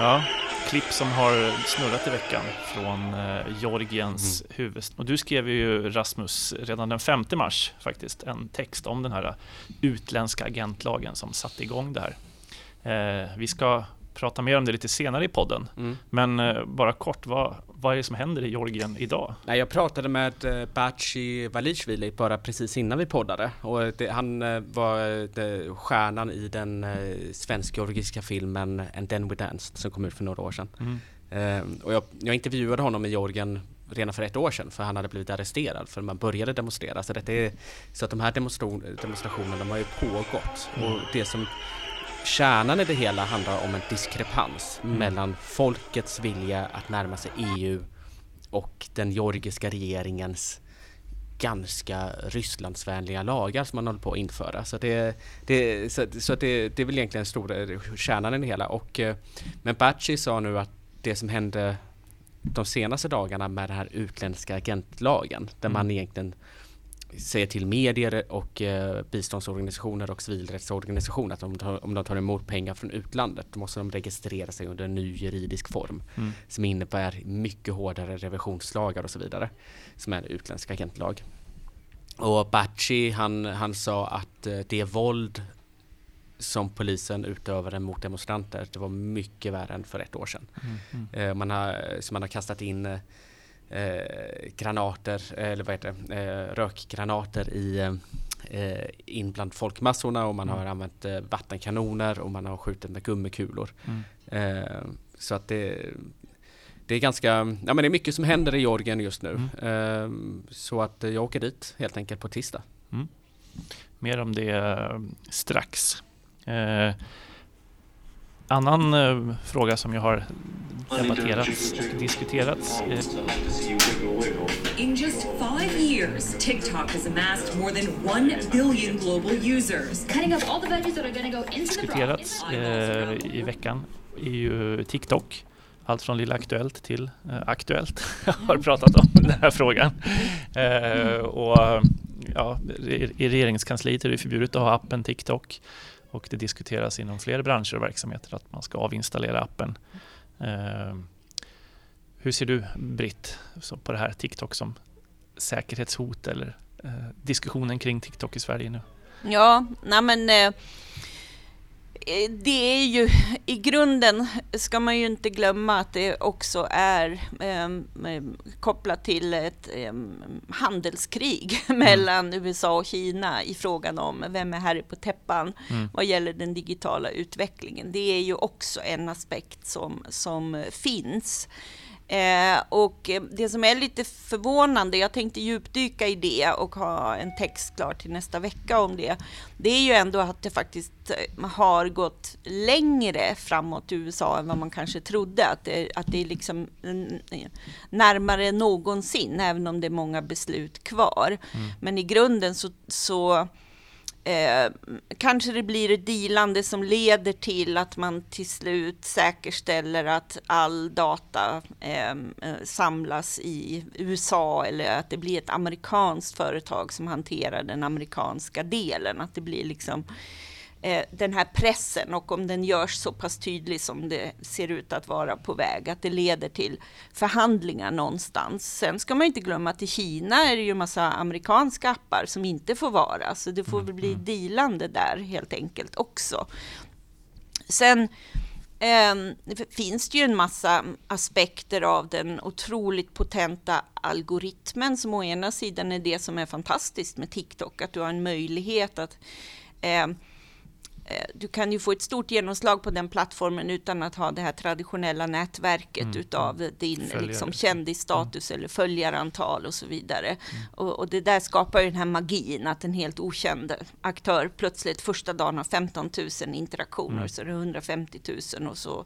Ja, klipp som har snurrat i veckan från eh, Georgiens mm. huvudstad. Och du skrev ju Rasmus redan den 5 mars faktiskt en text om den här utländska agentlagen som satte igång det här. Eh, vi ska prata mer om det lite senare i podden. Mm. Men eh, bara kort, vad, vad är det som händer i Georgien idag? Nej, jag pratade med eh, Baci Valishvili bara precis innan vi poddade och det, han eh, var det, stjärnan i den eh, svensk-georgiska filmen And then we danced som kom ut för några år sedan. Mm. Eh, och jag, jag intervjuade honom i Georgien redan för ett år sedan för han hade blivit arresterad för man började demonstrera. Så, detta är, så att de här demonstration, demonstrationerna de har ju pågått mm. och det som kärnan i det hela handlar om en diskrepans mm. mellan folkets vilja att närma sig EU och den georgiska regeringens ganska Rysslandsvänliga lagar som man håller på att införa. Så det, det, så, så det, det är väl egentligen stora kärnan i det hela. Och, eh, men Baci sa nu att det som hände de senaste dagarna med den här utländska agentlagen, där mm. man egentligen säger till medier och eh, biståndsorganisationer och civilrättsorganisationer att om de, om de tar emot pengar från utlandet då måste de registrera sig under en ny juridisk form mm. som innebär mycket hårdare revisionslagar och så vidare som är utländsk agentlag. Och Baci han, han sa att eh, det våld som polisen utövade mot demonstranter det var mycket värre än för ett år sedan. Mm, mm. Eh, man har, så man har kastat in eh, eh, granater, eller vad heter det, eh, rökgranater i eh, in bland folkmassorna och man mm. har använt eh, vattenkanoner och man har skjutit med gummikulor. Mm. Eh, så att det, det är ganska, ja men det är mycket som händer i Georgien just nu. Mm. Eh, så att jag åker dit helt enkelt på tisdag. Mm. Mer om det strax. Annan eh, fråga som jag har debatterats och diskuterats. Eh, In just five years, TikTok has amassed more than one billion global users. Cutting up all the veggies that are gonna go into diskuterats eh, i veckan är ju TikTok. Allt från Lilla Aktuellt till eh, Aktuellt har pratat om den här frågan. Eh, och ja, i regeringskansliet är det förbjudet att ha appen TikTok och det diskuteras inom fler branscher och verksamheter att man ska avinstallera appen. Eh, hur ser du Britt på det här TikTok som säkerhetshot eller eh, diskussionen kring TikTok i Sverige nu? Ja, nej men Eh, det är ju, i grunden ska man ju inte glömma att det också är eh, kopplat till ett eh, handelskrig mm. mellan USA och Kina i frågan om vem är herre på täppan mm. vad gäller den digitala utvecklingen. Det är ju också en aspekt som, som finns. Eh, och det som är lite förvånande, jag tänkte djupdyka i det och ha en text klar till nästa vecka om det, det är ju ändå att det faktiskt eh, har gått längre framåt i USA än vad man kanske trodde. Att det, att det är liksom närmare någonsin, även om det är många beslut kvar. Mm. Men i grunden så, så Eh, kanske det blir ett dealande som leder till att man till slut säkerställer att all data ehm, eh, samlas i USA eller att det blir ett amerikanskt företag som hanterar den amerikanska delen. Att det blir liksom eh, den här pressen och om den görs så pass tydlig som det ser ut att vara på väg, att det leder till förhandlingar någonstans. Sen ska man inte glömma att i Kina är det ju massa amerikanska appar som inte får vara, så det får väl bli mm. dealande där helt enkelt också. Sen eh, finns det ju en massa aspekter av den otroligt potenta algoritmen som å ena sidan är det som är fantastiskt med TikTok, att du har en möjlighet att eh, Eh, du kan ju få ett stort genomslag på den plattformen utan att ha det här traditionella nätverket mm. utav din liksom, kändisstatus mm. eller följarantal och så vidare. Mm. Och, och, det där skapar ju den här magin att en helt okänd aktör plötsligt första dagen har 15 000 interaktioner mm. så är det 150 000 och så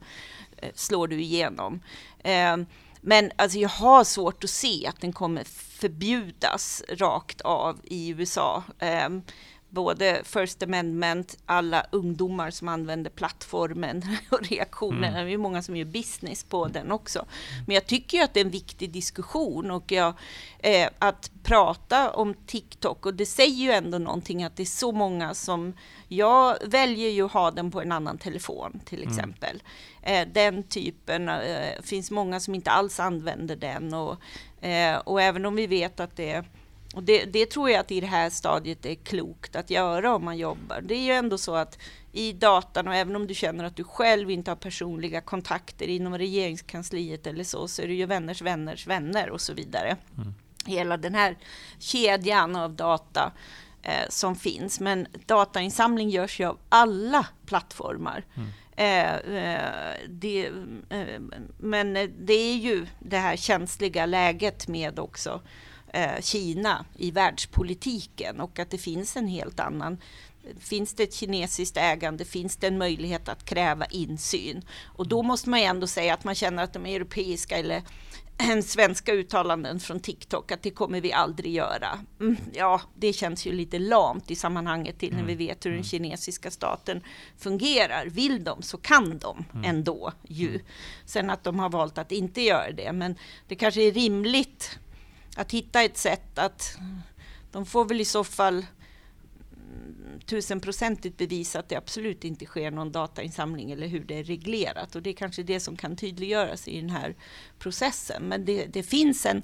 eh, slår du igenom. Eh, men alltså jag har svårt att se att den kommer förbjudas rakt av i USA. Eh, både First Amendment, alla ungdomar som använder plattformen och reaktionerna. Mm. Det är många som gör business på den också. Men jag tycker att det är en viktig diskussion och jag, eh, att prata om TikTok och det säger ju ändå någonting att det är så många som jag väljer ju att ha den på en annan telefon till mm. exempel. Mm. Eh, den typen, eh, finns många som inte alls använder den och, eh, och även om vi vet att det och det, det, tror jag att i det här stadiet är klokt att göra om man jobbar. Det är ju ändå så att i datan och även om du känner att du själv inte har personliga kontakter inom regeringskansliet eller så, så är det ju vänners vänners vänner och så vidare. Mm. Hela den här kedjan av data eh, som finns. Men datainsamling görs ju av alla plattformar. Mm. Eh, eh det, eh, men det är ju det här känsliga läget med också Kina i världspolitiken och att det finns en helt annan Finns det ett kinesiskt ägande, finns det en möjlighet att kräva insyn? Och då måste man ju ändå säga att man känner att de europeiska eller svenska uttalanden från TikTok att det kommer vi aldrig göra. Mm, ja, det känns ju lite lamt i sammanhanget till när vi mm. vet hur den mm. kinesiska staten fungerar. Vill de så kan de ändå ju. Sen att de har valt att inte göra det, men det kanske är rimligt att hitta ett sätt att de får väl i så fall tusenprocentigt bevisa att det absolut inte sker någon datainsamling eller hur det är reglerat. Och det är kanske det som kan tydliggöras i den här processen. Men det, det finns en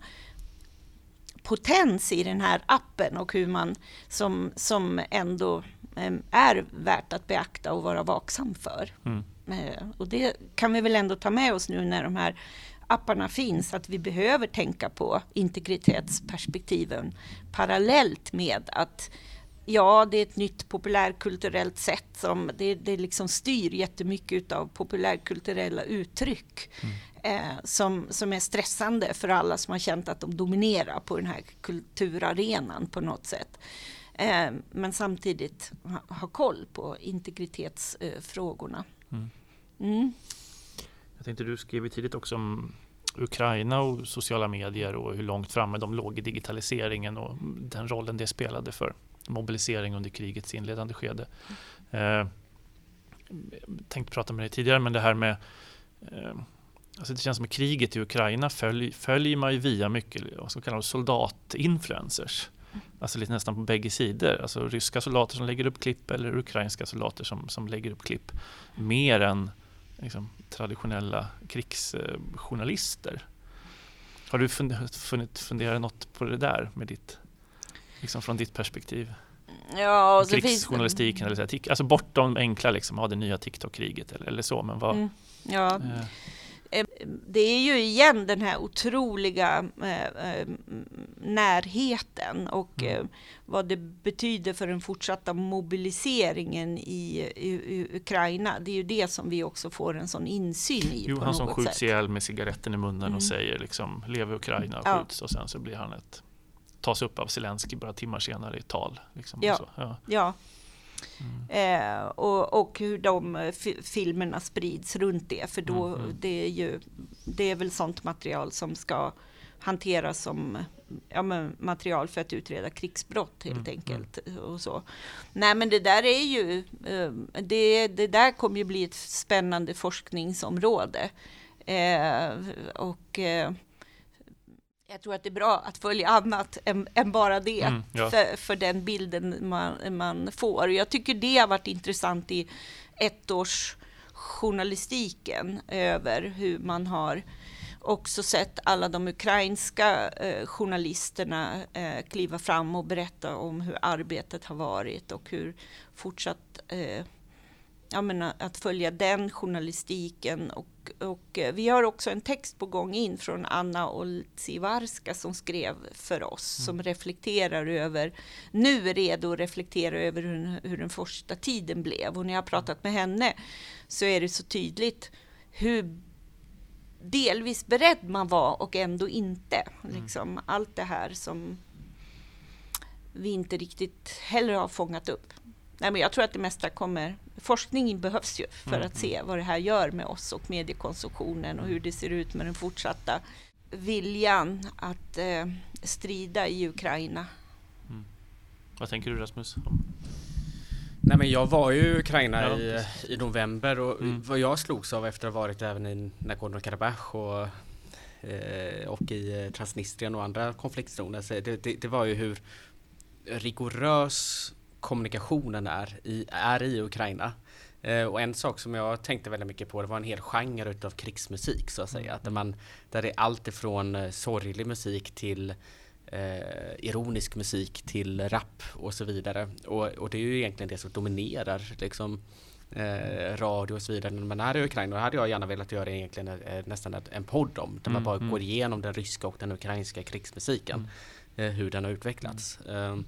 potens i den här appen och hur man som, som ändå är värt att beakta och vara vaksam för. Mm. Eh, och det kan vi väl ändå ta med oss nu när de här apparna finns, att vi behöver tänka på integritetsperspektiven parallellt med att Ja, det är ett nytt populärkulturellt sätt som det, det liksom styr jättemycket av populärkulturella uttryck mm. eh, som, som är stressande för alla som har känt att de dominerar på den här kulturarenan på något sätt. Eh, men samtidigt ha, ha, koll på integritetsfrågorna. Eh, mm. Mm. Jag tänkte du skrev tidigt också om Ukraina och sociala medier och hur långt framme de låg i digitaliseringen och den rollen det spelade för mobilisering under krigets inledande skede. Eh, tänkte prata med dig tidigare, men det här med eh, Alltså det känns som att kriget i Ukraina följ, följer man ju via mycket vad ska kallas soldatinfluencers. Alltså lite nästan på bägge sidor. Alltså ryska soldater som lägger upp klipp eller ukrainska soldater som, som lägger upp klipp. Mer än liksom, traditionella krigsjournalister. Har du funnit fundera något på det där med ditt, liksom från ditt perspektiv? Ja, Krigsjournalistiken, eller så, alltså bortom enkla liksom, ja, det nya TikTok-kriget eller, eller så, men vad... Mm, ja. Eh, det är ju igen den här otroliga eh, eh närheten och mm. eh, vad det betyder för den fortsatta mobiliseringen i, Ukraina. Det är ju det som vi också får en sån insyn i. Jo, han som skjuts ihjäl med cigaretten i munnen mm. och säger liksom leve Ukraina och ja. skjuts och sen så blir han ett tas upp av Zelensky bara timmar senare i tal. Liksom, ja. ja. ja. Eh, och, och, hur de eh, filmerna sprids runt det. För då, mm, mm. det är ju, det är väl sånt material som ska hanteras som ja, material för att utreda krigsbrott helt mm, enkelt. Mm. Och så. Nej men det där är ju, eh, det, det där kommer ju bli ett spännande forskningsområde. Eh, och eh, jag tror att det är bra att följa annat än, än bara det, mm, ja. för, för, den bilden man, man får. Jag tycker det har varit intressant i ettårsjournalistiken över hur man har också sett alla de ukrainska eh, journalisterna eh, kliva fram och berätta om hur arbetet har varit och hur fortsatt eh, ja, men att följa den journalistiken och och eh, vi har också en text på gång in från Anna Oltsivarska som skrev för oss, mm. som reflekterar över, nu är redo att reflektera över hur, hur den första tiden blev. Och när jag har pratat med henne så är det så tydligt hur delvis beredd man var och ändå inte. Mm. Liksom, allt det här som vi inte riktigt heller har fångat upp. Nej, men jag tror att det mesta kommer... Forskning behövs ju för mm. att se vad det här gör med oss och mediekonsumtionen och hur det ser ut med den fortsatta viljan att eh, strida i Ukraina. Mm. Vad tänker du Rasmus? Nej men jag var ju i Ukraina ja. i, i november och mm. vad jag slogs av efter att ha varit även i Nagorno-Karabach och, eh, och i eh, Transnistrien och andra konfliktzoner, det, det, det var ju hur rigorös kommunikationen är i, är i Ukraina. Eh, och en sak som jag tänkte väldigt mycket på det var en hel genre utav krigsmusik så att säga. Mm. Där, man, där det är allt ifrån eh, sorglig musik till eh, ironisk musik till rap och så vidare. Och, och, det är ju egentligen det som dominerar liksom, eh, radio och så vidare när man är i Ukraina. Och det hade jag gärna velat göra egentligen eh, nästan en podd om. Där mm, man bara mm. går igenom den ryska och den ukrainska krigsmusiken. Mm. Eh, hur den har utvecklats. Mm.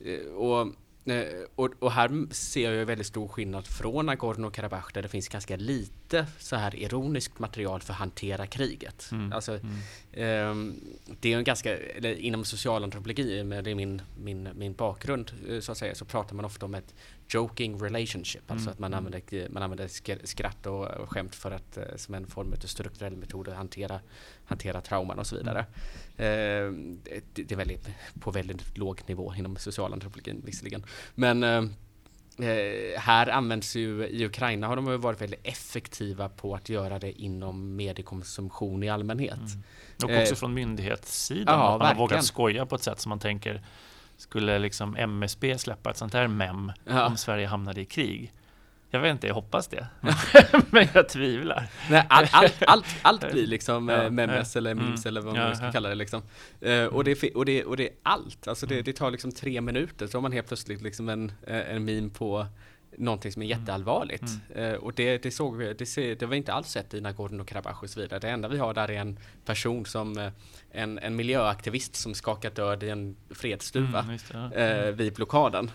Eh, och Eh, och, och, här ser jag väldigt stor skillnad från Nagorno-Karabach där det finns ganska lite så här ironiskt material för att hantera kriget. Mm. Alltså, mm. Eh, det är en ganska, eller inom socialantropologi, med det är min, min, min bakgrund eh, så att säga, så pratar man ofta om ett joking relationship, alltså mm. att man använder, man använder skratt och, och skämt för att, eh, som en form av strukturell metod att hantera, hantera trauman och så vidare. Eh, det, det, är väldigt, på väldigt låg nivå inom socialantropologin visserligen. Men eh, eh, här används ju, i Ukraina har de varit väldigt effektiva på att göra det inom mediekonsumtion i allmänhet. Mm. Och också eh, från myndighetssidan, ja, att man har vågat skoja på ett sätt som man tänker skulle liksom MSB släppa ett sånt här mem ja. om Sverige hamnade i krig? Jag vet inte, jag hoppas det. Men jag tvivlar. Nej, all, all, allt, allt blir liksom ja, memes ja, eller memes mm, eller vad man ja, ska kalla det liksom. Uh, och, det är, och, det, och det är allt. Alltså det, mm. det tar liksom tre minuter så har man helt plötsligt liksom en, en meme på någonting som är mm. jätteallvarligt. Mm. Uh, och det, det såg vi, det, det var inte alls sett i Nagorno-Karabach och så vidare. Det enda vi har där är en person som, uh, en, en miljöaktivist som skakat död i en fredsstuva mm, det, ja. uh, vid blockaden.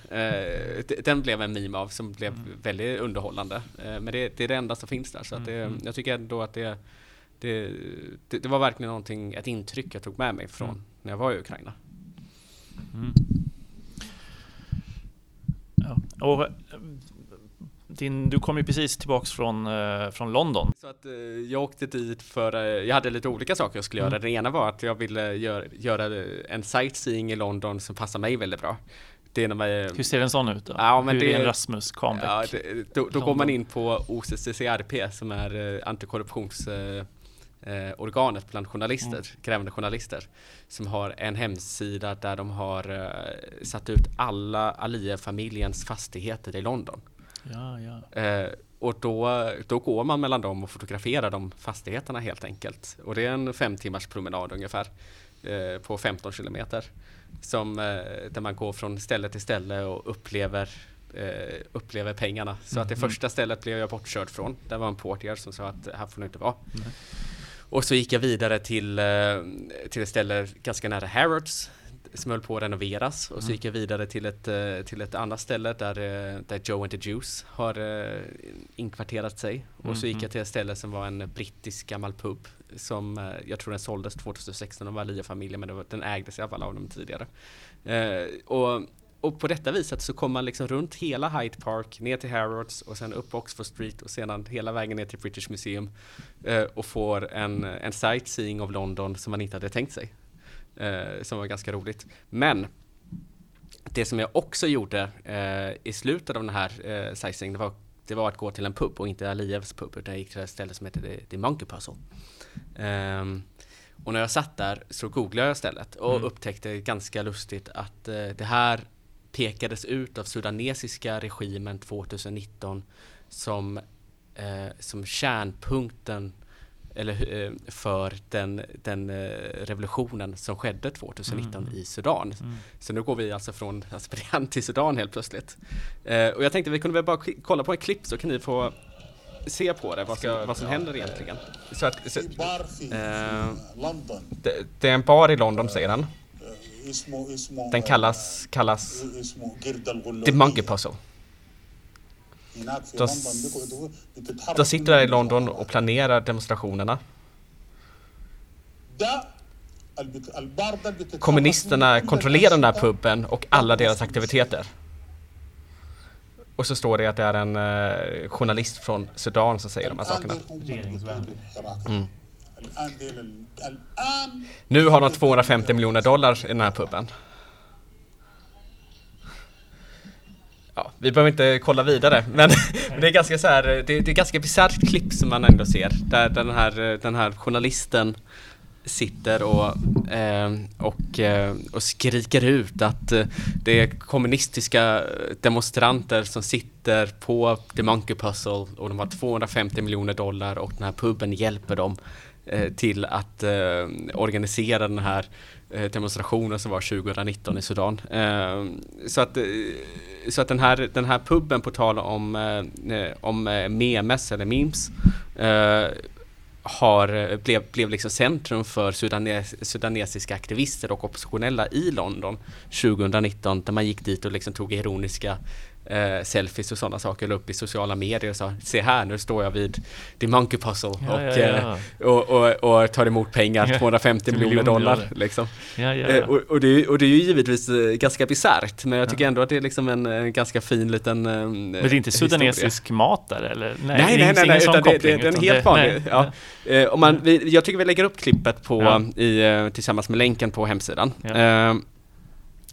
den blev en meme av som blev mm. väldigt underhållande. men det, det, är det enda som finns där. Så att det, mm, mm. jag tycker ändå att det, det, det, var verkligen någonting, ett intryck jag tog med mig från när jag var i Ukraina. Ja. Och din, du kom ju precis tillbaks från, eh, från London. Så att, eh, jag åkte dit för, eh, jag hade lite olika saker jag skulle mm. göra. Det ena var att jag ville gör, göra en sightseeing i London som passar mig väldigt bra. Det är när man, Hur ser en sån ut då? Ja, men Hur det, är en Rasmus Kahnbäck? Ja, det, då, då går man in på OCCCRP som är antikorruptions eh, organet bland journalister, mm. krävande journalister, som har en hemsida där de har eh, satt ut alla Aliyev-familjens fastigheter i London. Ja, ja. Eh, och då, då går man mellan dem och fotograferar de fastigheterna helt enkelt. Och det är en fem timmars promenad ungefär eh, på 15 kilometer. Som, eh, där man går från ställe till ställe och upplever eh, upplever pengarna. Så mm. att det mm. första stället blev jag bortkörd från. Det var en portier som sa att här får du inte vara. Mm. Och så gick jag vidare till, eh, till ett ställe ganska nära Harrods som höll på att renoveras och så mm. gick jag vidare till ett, eh, till ett annat ställe där, eh, där Joe and the Juice har uh, inkvarterat sig. Och så gick mm-hmm. jag till ett ställe som var en brittisk gammal pub som jag tror den såldes 2016 av Valia-familjen men var, den ägdes i alla fall av dem tidigare. Och, och på detta viset så kommer man liksom runt hela Hyde Park ner till Harrods och sen upp Oxford Street och sedan hela vägen ner till British Museum och får en, en sightseeing av London som man inte hade tänkt sig eh, som var ganska roligt. Men det som jag också gjorde eh, i slutet av den här eh, sightseeing, det var, det var att gå till en pub och inte Alievs pub, utan jag gick till ett ställe som heter The, The Monkey Puzzle. Um, och när jag satt där så googlade jag stället och mm. upptäckte ganska lustigt att eh, det här pekades ut av sudanesiska regimen 2019 som, eh, som kärnpunkten eller eh, för den, den eh, revolutionen som skedde 2019 mm. i Sudan. Mm. Så nu går vi alltså från Aspiran till Sudan helt plötsligt. Eh, och jag tänkte vi kunde väl bara kolla på ett klipp så kan ni få se på det, vad, ska, vad som händer egentligen. Så att, så, eh, det, det, är en bar i London säger han. Den kallas, kallas The Monkey Puzzle. De, de sitter där i London och planerar demonstrationerna. Kommunisterna kontrollerar den här puben och alla deras aktiviteter. Och så står det att det är en eh, journalist från Sudan som säger de här sakerna. Mm. Nu har de 250 miljoner dollar i den här puben. Ja, vi behöver inte kolla vidare, men det är ganska så här, det, det är ganska bisarrt klipp som man ändå ser, där den här, den här journalisten sitter och, eh, och, eh, och skriker ut att eh, det är kommunistiska demonstranter som sitter på The Monkey Puzzle och de har 250 miljoner dollar och den här puben hjälper dem eh, till att eh, organisera den här Eh, demonstrationer som var 2019 i Sudan. Eh, så att, eh, så att den, här, den här puben på tal om, om memes eller memes har, blev, blev liksom centrum för sudanes, sudanesiska aktivister och oppositionella i London 2019 där man gick dit och liksom tog ironiska eh, selfies och sådana saker la upp i sociala medier och sa se här nu står jag vid The Monkey Puzzle ja, och, ja, ja. Eh, och, och, och, tar emot pengar, 250 miljoner dollar. Liksom. Eh, och, det, och det är ju givetvis eh, ganska bisarrt men jag tycker ändå att det är liksom en, en ganska fin liten Men det är inte sudanesisk mat där eller? Nej, nej, nej, nej, nej utan det, det, är en helt vanlig. Ja. Man, vi, jag tycker vi lägger upp klippet på, i, tillsammans med länken på hemsidan.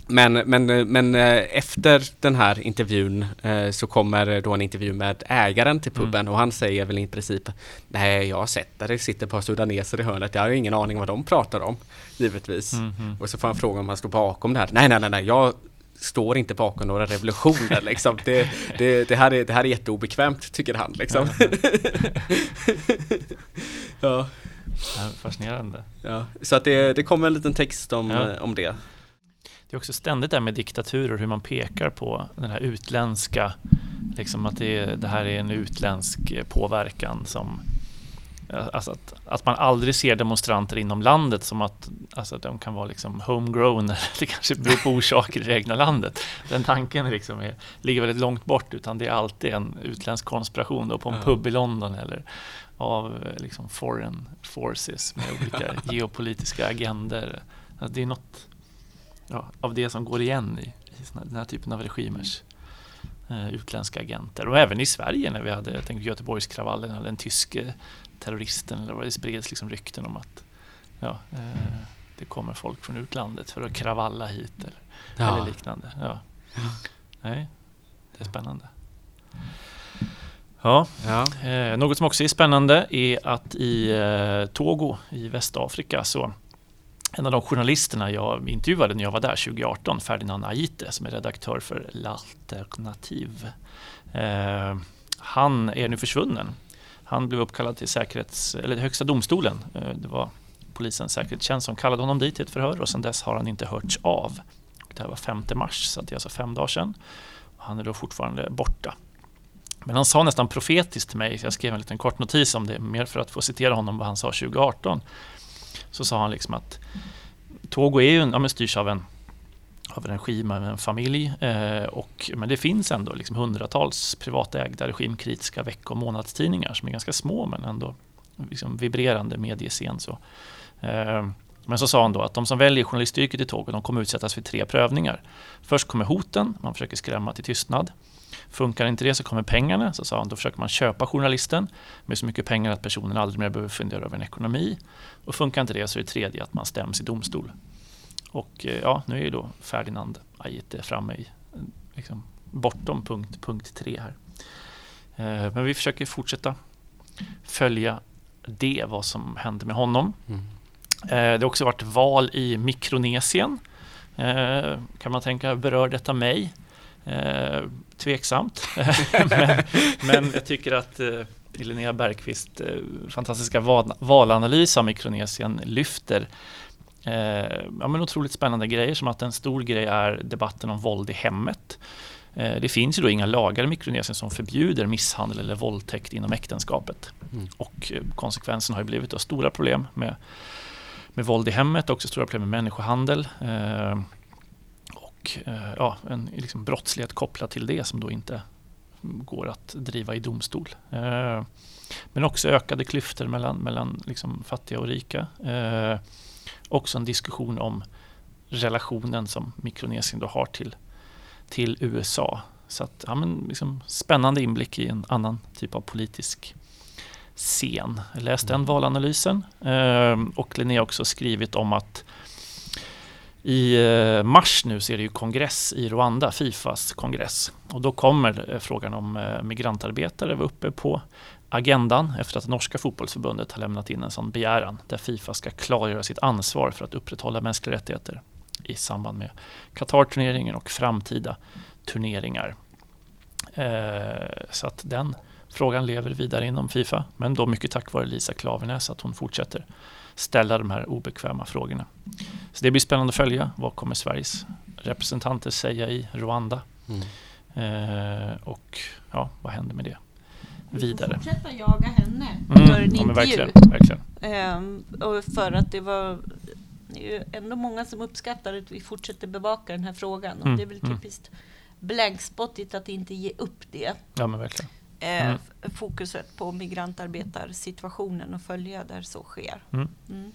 Men, men, men eh, efter den här intervjun eh, så kommer då en intervju med ägaren till puben mm. och han säger väl i princip Nej, jag har sett där det sitter ett par sudaneser i hörnet. Jag har ingen aning vad de pratar om, givetvis. Mm, mm. Och så får han fråga om han står bakom det här. Nej, nej, nej, nej, jag står inte bakom några revolutioner liksom. Det, det, det, här, är, det här är jätteobekvämt, tycker han liksom. ja. Fascinerande. Ja, så att det, det kommer en liten text om, ja. om det. Det är också ständigt det med diktaturer, hur man pekar på den här utländska, liksom att det, det här är en utländsk påverkan som Alltså att, att man aldrig ser demonstranter inom landet som att, alltså att de kan vara liksom homegrown eller det kanske beror på orsaker i det egna landet. Den tanken liksom är, ligger väldigt långt bort utan det är alltid en utländsk konspiration då på en pub i London eller av liksom foreign forces med olika geopolitiska agender. Alltså det är något ja, av det som går igen i, i den här typen av regimers eh, utländska agenter. Och även i Sverige när vi hade, jag tänker Göteborgskravallen, eller den tyske terroristen, eller vad det spreds liksom rykten om att ja, eh, det kommer folk från utlandet för att kravalla hit eller, ja. eller liknande. Ja. Nej, det är spännande. Ja, ja. Eh, något som också är spännande är att i eh, Togo i Västafrika så en av de journalisterna jag intervjuade när jag var där 2018, Ferdinand Aite, som är redaktör för L'Alternativ. Eh, han är nu försvunnen. Han blev uppkallad till säkerhets, eller Högsta domstolen. Eh, det var polisens säkerhetstjänst som kallade honom dit till ett förhör och sedan dess har han inte hörts av. Det här var 5 mars, så det är alltså fem dagar sedan. Han är då fortfarande borta. Men han sa nästan profetiskt till mig, jag skrev en liten kort notis om det, mer för att få citera honom vad han sa 2018 så sa han liksom att Togo är ju en, ja, styrs av en, av en regim, av en familj. Eh, och, men det finns ändå liksom hundratals privatägda regimkritiska veck och månadstidningar som är ganska små men ändå liksom vibrerande mediescen. Så. Eh, men så sa han då att de som väljer journalistyrket i Togo de kommer utsättas för tre prövningar. Först kommer hoten, man försöker skrämma till tystnad. Funkar inte det så kommer pengarna. Så sa han, då försöker man köpa journalisten med så mycket pengar att personen aldrig mer behöver fundera över en ekonomi. Och funkar inte det så är det tredje att man stäms i domstol. Och eh, ja, nu är ju då Ferdinand Aite framme i liksom, bortom punkt, punkt tre här. Eh, men vi försöker fortsätta följa det, vad som händer med honom. Mm. Eh, det har också varit val i Mikronesien. Kan man tänka, berör detta mig? Tveksamt. men, men, jag tycker att eh, Linnea Bergqvist eh, fantastiska val, valanalys av Mikronesien lyfter eh, ja, men otroligt spännande grejer som att en stor grej är debatten om våld i hemmet. Eh, det finns ju då inga lagar i Mikronesien som förbjuder misshandel eller våldtäkt inom äktenskapet. Mm. Och eh, konsekvensen har ju blivit då stora problem med, med våld i hemmet, också stora problem med människohandel. Eh, och eh, ja, en liksom brottslighet kopplad till det som då inte går att driva i domstol. Eh, men också ökade klyftor mellan, mellan liksom fattiga och rika. Eh, också en diskussion om relationen som Mikronesien då har till, till USA. Så att, ja, men liksom spännande inblick i en annan typ av politisk scen. Jag läste den mm. valanalysen och Linnea har också skrivit om att i eh, mars nu så är det ju kongress i Rwanda, Fifas kongress. Och då kommer eh, frågan om eh, migrantarbetare vara uppe på agendan efter att norska fotbollsförbundet har lämnat in en sån begäran där Fifa ska klargöra sitt ansvar för att upprätthålla mänskliga rättigheter i samband med Qatar-turneringen och framtida turneringar. Så att den frågan lever vidare inom Fifa, men då mycket tack vare Lisa Klavernäs att hon fortsätter ställa de här obekväma frågorna. Så det blir spännande att följa. Vad kommer Sveriges representanter säga i Rwanda? Mm. Eh, och ja, vad händer med det? Vidare. Vi får fortsätta jaga henne mm. för en intervju. verkligen, verkligen. Eh, och för att det var det är ju ändå många som uppskattar att vi fortsätter bevaka den här frågan. Och mm. det är väl mm. typiskt mm. blankspottigt att inte ge upp det. Ja, men verkligen. Eh, mm. fokuset på migrantarbetarsituationen och följa där så sker. Mm. Mm.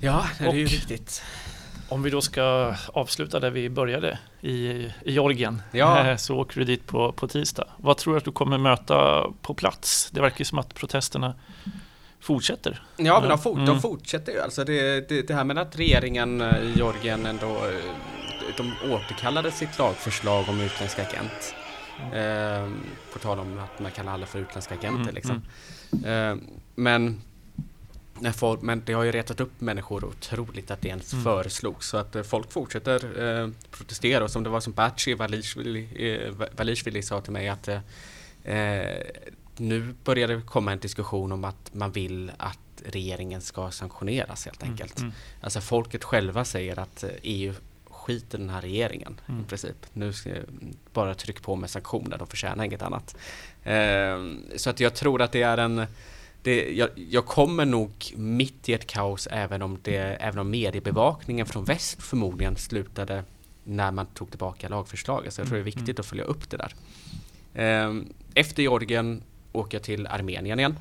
Ja, det är och, ju viktigt. Om vi då ska avsluta där vi började i, i Georgien ja. Eh, så åker du dit på, på tisdag. Vad tror du att du kommer möta på plats? Det verkar som att protesterna fortsätter. Ja, men de, for, mm. de fortsätter ju. Alltså det, det, det, här med att regeringen eh, i Georgien ändå de återkallade sitt lagförslag om utländsk agent. Eh, på tal om att man kallar alla för utländska agenter mm, liksom. Eh, men, folk, men det har ju retat upp människor otroligt att det ens mm. föreslogs. Så att eh, folk fortsätter eh, protestera. Och som det var som Baci Valishvili eh, sa till mig att eh, nu börjar det komma en diskussion om att man vill att regeringen ska sanktioneras helt mm, enkelt. Mm, mm. Alltså folket själva säger att EU skit i den här regeringen mm. i princip. Nu ska jag bara tryck på med sanktioner, de förtjänar inget annat. Eh, så att jag tror att det är en det, jag, jag, kommer nog mitt i ett kaos även om, det, även om mediebevakningen från väst förmodligen slutade när man tog tillbaka lagförslaget. Så jag tror det är viktigt mm. att följa upp det där. Eh, efter Georgien åker jag till Armenien igen.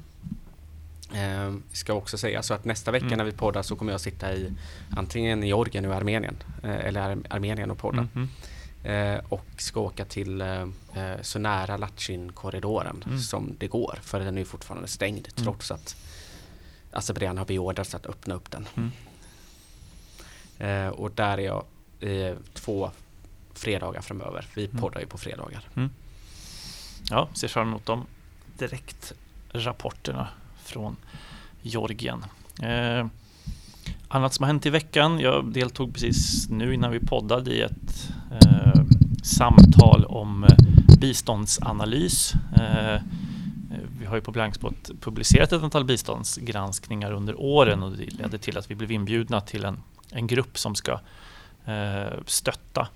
Eh, ska också säga så att nästa vecka mm. när vi poddar så kommer jag sitta i antingen i Georgien eller Armenien eh, eller Ar Armenien och podda. Mm. Eh, och ska åka till eh, eh så nära Latchin-korridoren mm. som det går för den är fortfarande stängd mm. trots att Azerbajdzjan har beordrats att öppna upp den. Mm. Eh, och där är jag två fredagar framöver. Vi mm. poddar ju på fredagar. Ja, ser fram emot de direkt rapporterna från Georgien. Eh, annat som har hänt i veckan. Jag deltog precis nu innan vi poddade i ett eh, samtal om eh, biståndsanalys. Eh, vi har ju på Blankspot publicerat ett antal biståndsgranskningar under åren och det ledde till att vi blev inbjudna till en, en grupp som ska eh, stötta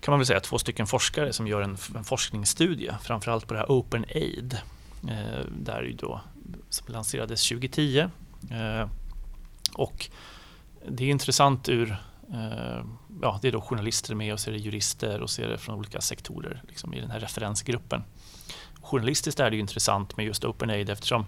kan man väl säga två stycken forskare som gör en, en forskningsstudie framförallt på det här Open Aid. Eh, där ju då som lanserades 2010. Eh, och det är intressant ur eh, Ja, det är då journalister med och så är det jurister och så är det från olika sektorer liksom, i den här referensgruppen. Journalistiskt är det intressant med just OpenAid eftersom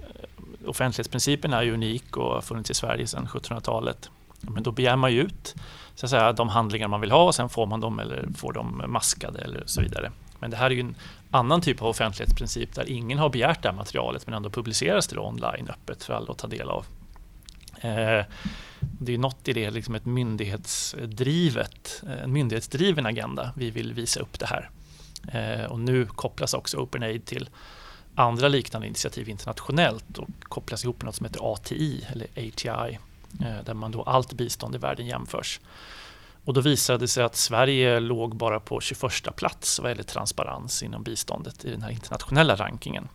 eh, offentlighetsprincipen är unik och har funnits i Sverige sedan 1700-talet. Men då begär man ju ut så att säga, de handlingar man vill ha och sen får man dem eller får dem maskade eller så vidare. Men det här är ju en annan typ av offentlighetsprincip där ingen har begärt det här materialet men ändå publiceras det online öppet för alla att ta del av. Eh, det är något i det, liksom ett myndighetsdrivet, eh, en myndighetsdriven agenda. Vi vill visa upp det här. Eh, och nu kopplas också OpenAid till andra liknande initiativ internationellt och kopplas ihop med något som heter ATI eller ATI eh, där man då allt bistånd i världen jämförs. Och då visade det sig att Sverige låg bara på 21 plats vad gäller transparens inom biståndet i den här internationella rankingen.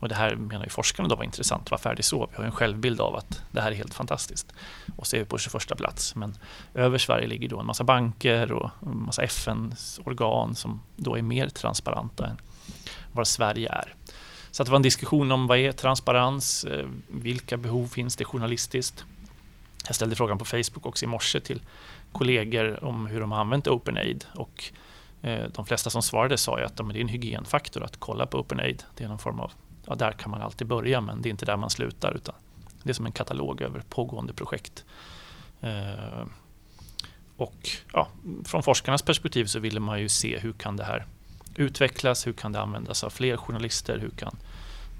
Och det här menar ju forskarna då var intressant. Varför är det så? Vi har en självbild av att det här är helt fantastiskt. Och så är vi på 21 plats. Men över Sverige ligger då en massa banker och en massa FN-organ som då är mer transparenta än vad Sverige är. Så det var en diskussion om vad är transparens? Eh, vilka behov finns det journalistiskt? Jag ställde frågan på Facebook också i morse till kollegor om hur de har använt OpenAid och eh, de flesta som svarade sa ju att det är en hygienfaktor att kolla på OpenAid. Det är någon form av, ja, där kan man alltid börja men det är inte där man slutar utan det är som en katalog över pågående projekt. Eh, och ja, från forskarnas perspektiv så ville man ju se hur kan det här utvecklas, hur kan det användas av fler journalister, hur kan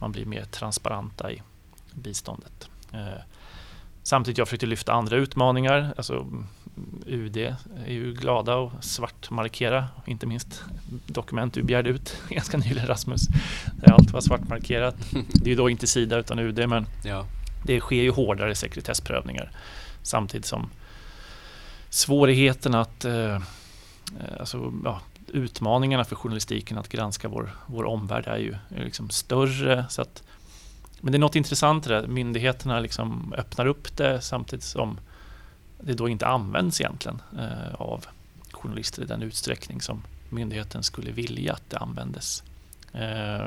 man bli mer transparenta i biståndet. Eh, Eh, Samtidigt jag försökte lyfta andra utmaningar. Alltså, UD är ju glada och svartmarkera, inte minst dokument du begärde ut ganska nyligen Rasmus. Där allt var svartmarkerat. Det är ju då inte Sida utan UD men ja. det sker ju hårdare sekretessprövningar samtidigt som svårigheten att eh, alltså, ja, utmaningarna för journalistiken att granska vår, vår omvärld är ju är liksom större. Så att, men det är något intressant i det. Myndigheterna liksom öppnar upp det samtidigt som det då inte används egentligen eh, av journalister i den utsträckning som myndigheten skulle vilja att det användes. Eh,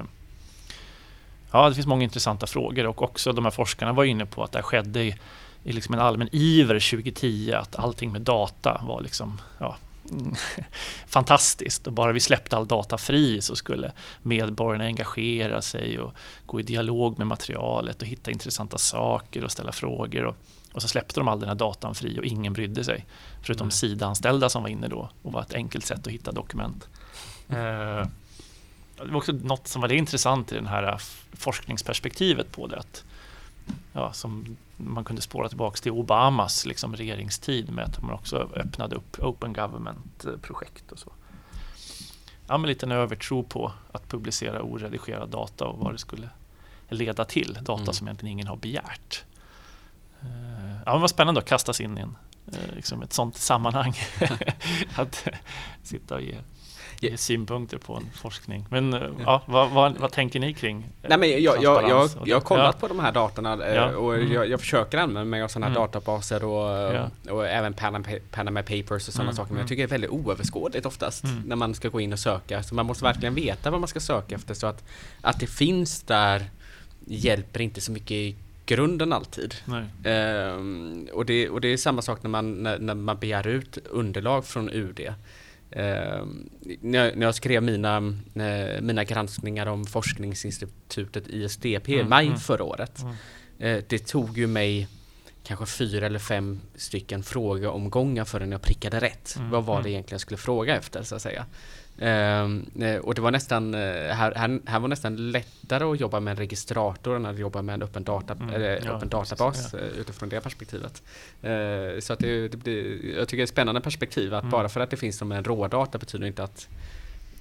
ja, det finns många intressanta frågor och också de här forskarna var inne på att det skedde i, i liksom en allmän iver 2010 att allting med data var liksom, ja, fantastiskt och bara vi släppte all data fri så skulle medborgarna engagera sig och gå i dialog med materialet och hitta intressanta saker och ställa frågor. Och, och så släppte de all den här datan fri och ingen brydde sig. Förutom mm. SIDA-anställda som var inne då och var ett enkelt sätt att hitta dokument. Eh, det var också något som var intressant i det här forskningsperspektivet på det. Att, ja, som man kunde spåra tillbaka till Obamas liksom, regeringstid med att man också öppnade upp Open Government-projekt och så. Ja, med lite en övertro på att publicera oredigerad data och vad det skulle leda till. Data mm. som egentligen ingen har begärt. Eh, ja, men vad spännande att kastas in i en, eh, liksom ett sånt sammanhang. att sitta och ge ge synpunkter på en forskning. Men eh, ja, vad, vad, vad, tänker ni kring Nej, men jag, jag, jag, jag har kollat ja. på de här datorna ja. och mm. jag, jag, försöker använda mig av sådana här mm. databaser och, ja. och även Panama, Panama Papers och sådana mm. saker. Men jag mm. tycker det är väldigt oöverskådligt oftast mm. när man ska gå in och söka. Så man måste verkligen veta vad man ska söka efter så att, att det finns där hjälper inte så mycket i grunden alltid. Ehm, och, det, och det är samma sak när man, när, när man begär ut underlag från UD. Eh, när, jag, skrev mina, eh, mina granskningar om forskningsinstitutet ISDP i mm, maj mm, förra året. Mm. Eh, det tog ju mig kanske fyra eller fem stycken frågeomgångar förrän jag prickade rätt. Mm, Vad var det mm. egentligen jag skulle fråga efter så att säga. Ehm, eh, och det var nästan, eh, här, här, här, var nästan lättare att jobba med en registrator än att jobba med en öppen, data, mm, eller, ja, öppen databas ja. Eh, utifrån det perspektivet. Uh, så att det, det jag tycker det är ett spännande perspektiv att mm. bara för att det finns som en rådata betyder inte att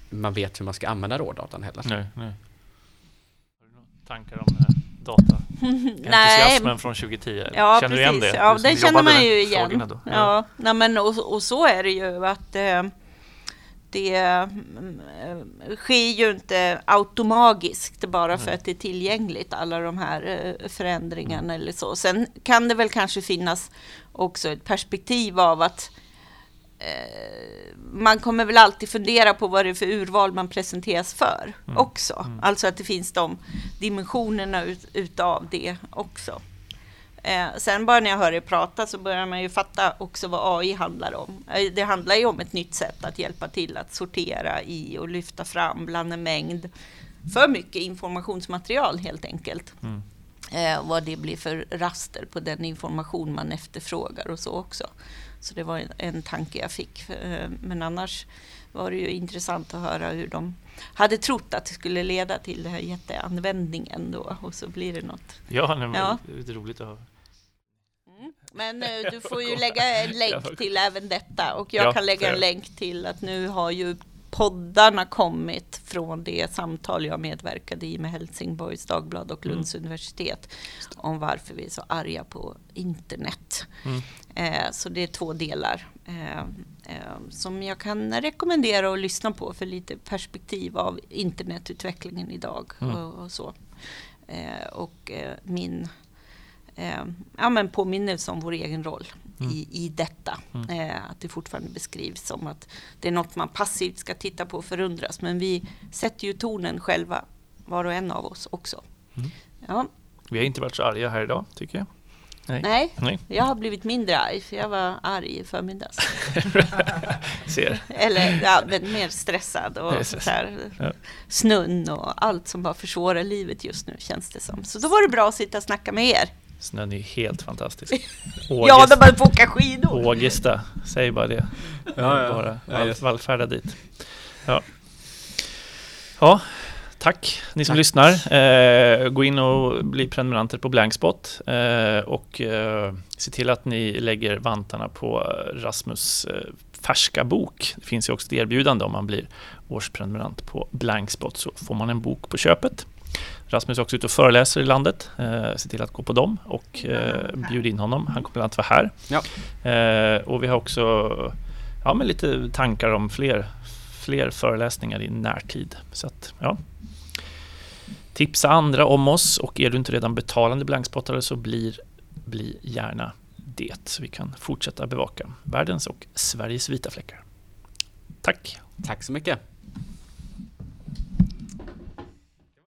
man vet hur man ska använda rådatan heller. Nej, nej. Har du några tankar om data? Entusiasmen från 2010? Ja, känner precis. du igen det? Ja, det känner man ju igen. Ja, ja. Nej, men och, och, så är det ju att eh, det mm, sker ju inte automatiskt bara för att det är tillgängligt, alla de här eh, förändringarna eller så. Sen kan det väl kanske finnas också ett perspektiv av att eh, man kommer väl alltid fundera på vad det är för urval man presenteras för mm. också. Mm. Alltså att det finns de dimensionerna ut, utav det också. Eh, sen bara när jag hör er prata så börjar man ju fatta också vad AI handlar om. Eh, det handlar ju om ett nytt sätt att hjälpa till att sortera i och lyfta fram bland en mängd för mycket informationsmaterial helt enkelt. Mm. Eh, vad det blir för raster på den information man efterfrågar och så också. Så det var en, en tanke jag fick. Eh, men annars var det ju intressant att höra hur de hade trott att det skulle leda till den här jätteanvändningen då och så blir det något. Ja, nej, ja. det är roligt att höra. Men uh, du får ju lägga en länk till även detta och jag ja, kan lägga en länk till att nu har ju poddarna kommit från det samtal jag medverkade i med Helsingborgs Dagblad och Lunds mm. universitet om varför vi är så arga på internet. Mm. Eh, så det är två delar eh, eh, som jag kan rekommendera att lyssna på för lite perspektiv av internetutvecklingen idag mm. och, och, så. Eh, och eh, min eh, ja, men påminnelse om vår egen roll mm. i, i detta. Mm. Eh, att det fortfarande beskrivs som att det är något man passivt ska titta på och förundras. Men vi sätter ju tonen själva, var och en av oss också. Mm. Ja. Vi har inte varit så arga här idag, tycker jag. Nej. Nej. Nej. jag har blivit mindre arg, för jag var arg i förmiddags. Ser. Eller ja, mer stressad och så här, ja. snön och allt som bara försvårar livet just nu känns det som. Så då var det bra att sitta och snacka med er. Snön är helt fantastisk. Ja, när man får åka skidor. Ågesta, säg bara det. Ja, ja. Bara vall, vallfärda dit. Ja. ja, Tack ni som Tack. lyssnar. Eh, gå in och bli prenumeranter på Blankspot eh, och eh, se till att ni lägger vantarna på Rasmus eh, färska bok. Det finns ju också ett erbjudande om man blir årsprenumerant på Blankspot så får man en bok på köpet. Rasmus är också ute och föreläser i landet. Eh, se till att gå på dem och eh, bjud in honom. Han kommer bland annat vara här. Ja. Eh, och vi har också ja, men lite tankar om fler, fler föreläsningar i närtid. Så att, ja. Tipsa andra om oss och är du inte redan betalande blankspottare så blir, bli gärna det så vi kan fortsätta bevaka världens och Sveriges vita fläckar. Tack! Tack så mycket!